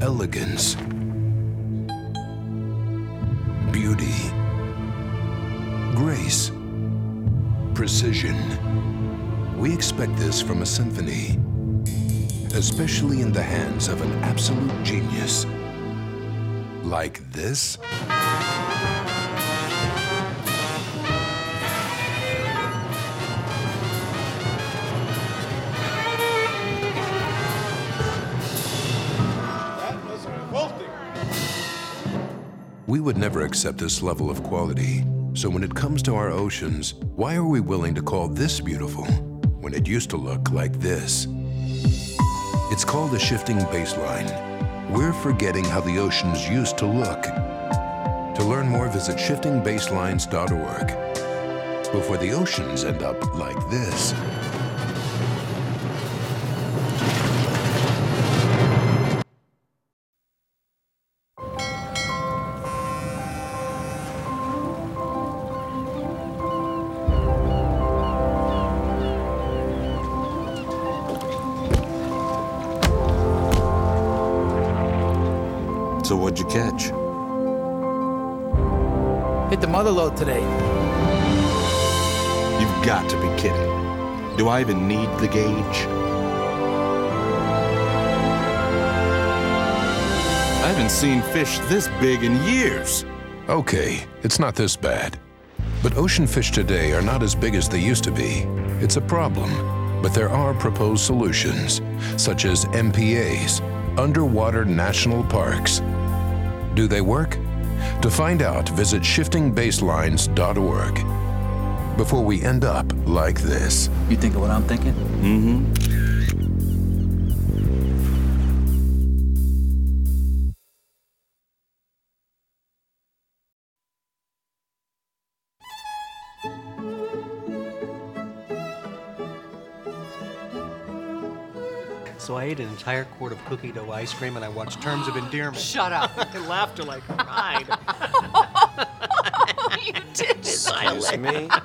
elegance, beauty, grace, precision. We expect this from a symphony, especially in the hands of an absolute genius. Like this? We would never accept this level of quality. So when it comes to our oceans, why are we willing to call this beautiful when it used to look like this? It's called a shifting baseline. We're forgetting how the oceans used to look. To learn more, visit shiftingbaselines.org. Before the oceans end up like this. So what'd you catch? Hit the mother lode today. You've got to be kidding. Do I even need the gauge? I haven't seen fish this big in years. Okay, it's not this bad. But ocean fish today are not as big as they used to be. It's a problem, but there are proposed solutions, such as MPAs, underwater national parks. Do they work? To find out, visit shiftingbaselines.org. Before we end up like this. You think of what I'm thinking? Mm-hmm. So I ate an entire quart of cookie dough ice cream and I watched Terms of Endearment. Shut up. I laughed till I cried. you did Excuse me?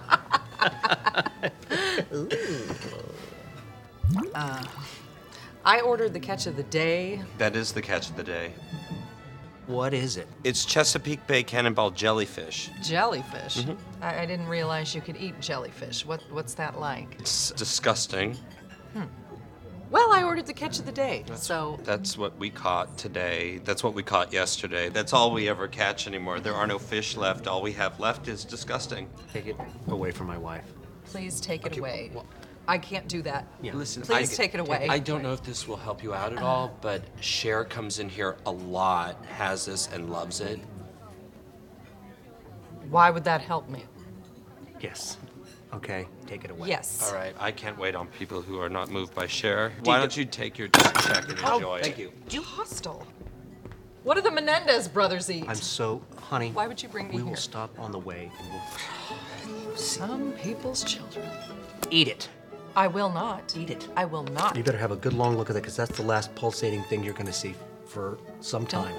Uh, I ordered the catch of the day. That is the catch of the day. what is it? It's Chesapeake Bay Cannonball jellyfish. Jellyfish. Mm-hmm. I, I didn't realize you could eat jellyfish. What what's that like? It's disgusting. Hmm. Well, I ordered the catch of the day. So That's what we caught today. That's what we caught yesterday. That's all we ever catch anymore. There are no fish left. All we have left is disgusting. Take it away from my wife. please take it Okay, away. well- I can't do that. Listen, Please I, take it away. I don't know if this will help you out at uh-huh. all, but Cher comes in here a lot, has this, and loves it. Why would that help me? Yes. Okay, take it away. Yes. All right, I can't wait on people who are not moved by Cher. Why don't you take your check and oh, enjoy it? Thank it? you. You hostile. What do the Menendez brothers eat? I'm so, honey. Why would you bring me We will here? stop on the way and we'll Some people's children. eat it. I will not. Eat it. I will not. You better have a good long look at it because that's the last pulsating thing you're going to see for some time.